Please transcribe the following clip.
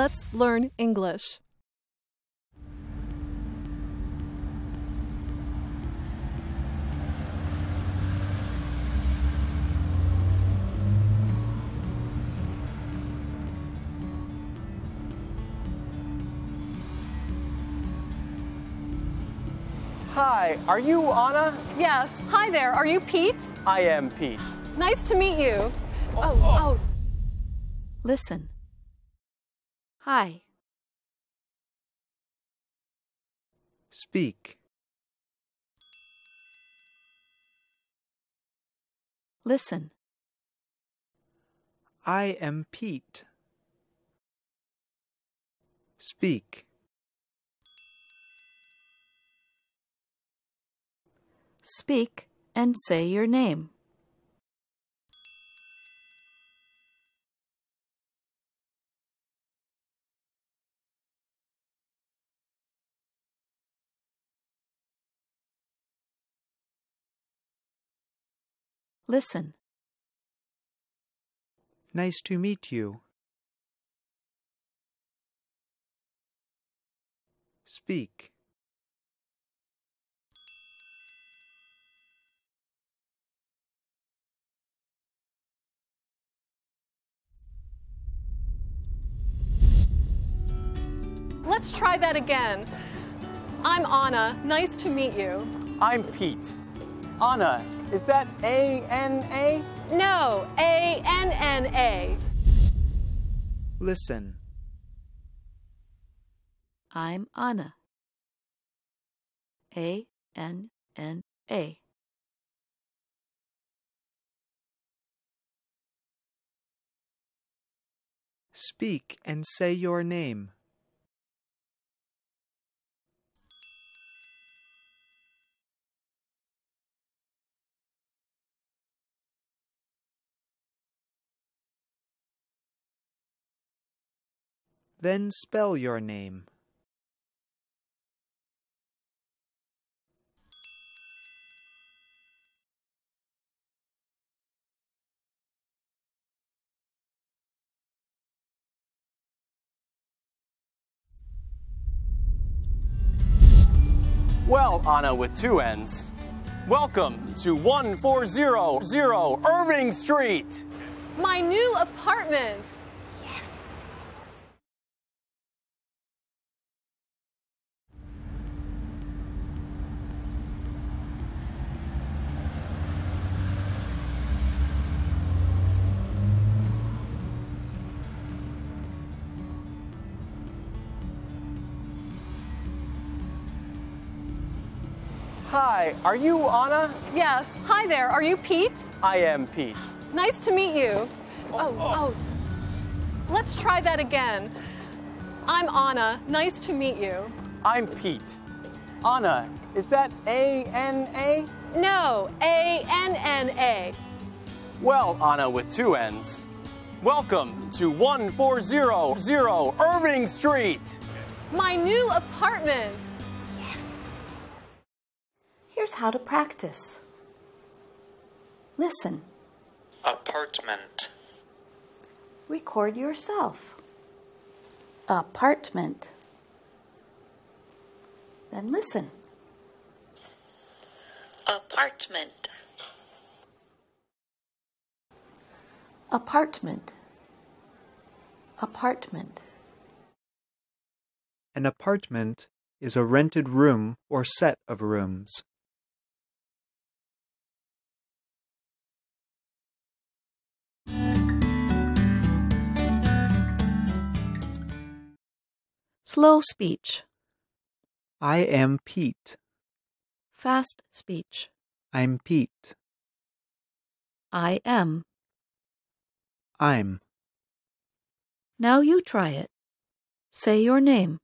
Let's learn English. Hi, are you Anna? Yes. Hi there. Are you Pete? I am Pete. Nice to meet you. Oh, oh. oh. Listen. Hi. Speak. Listen. I am Pete. Speak. Speak and say your name. Listen. Nice to meet you. Speak. Let's try that again. I'm Anna. Nice to meet you. I'm Pete. Anna, is that A N A? No, A N N A. Listen. I'm Anna. A N N A. Speak and say your name. Then spell your name. Well, Anna with two N's. Welcome to 1400 Irving Street. My new apartment. Hi, are you Anna? Yes. Hi there. Are you Pete? I am Pete. Nice to meet you. Oh oh, oh, oh. Let's try that again. I'm Anna. Nice to meet you. I'm Pete. Anna, is that A N A? No, A N N A. Well, Anna with two N's. Welcome to 1400 Irving Street. My new apartment. Here's how to practice. Listen. apartment, Record yourself. Apartment. Then listen. apartment, Apartment. Apartment. An apartment is a rented room or set of rooms. Slow speech. I am Pete. Fast speech. I'm Pete. I am. I'm. Now you try it. Say your name.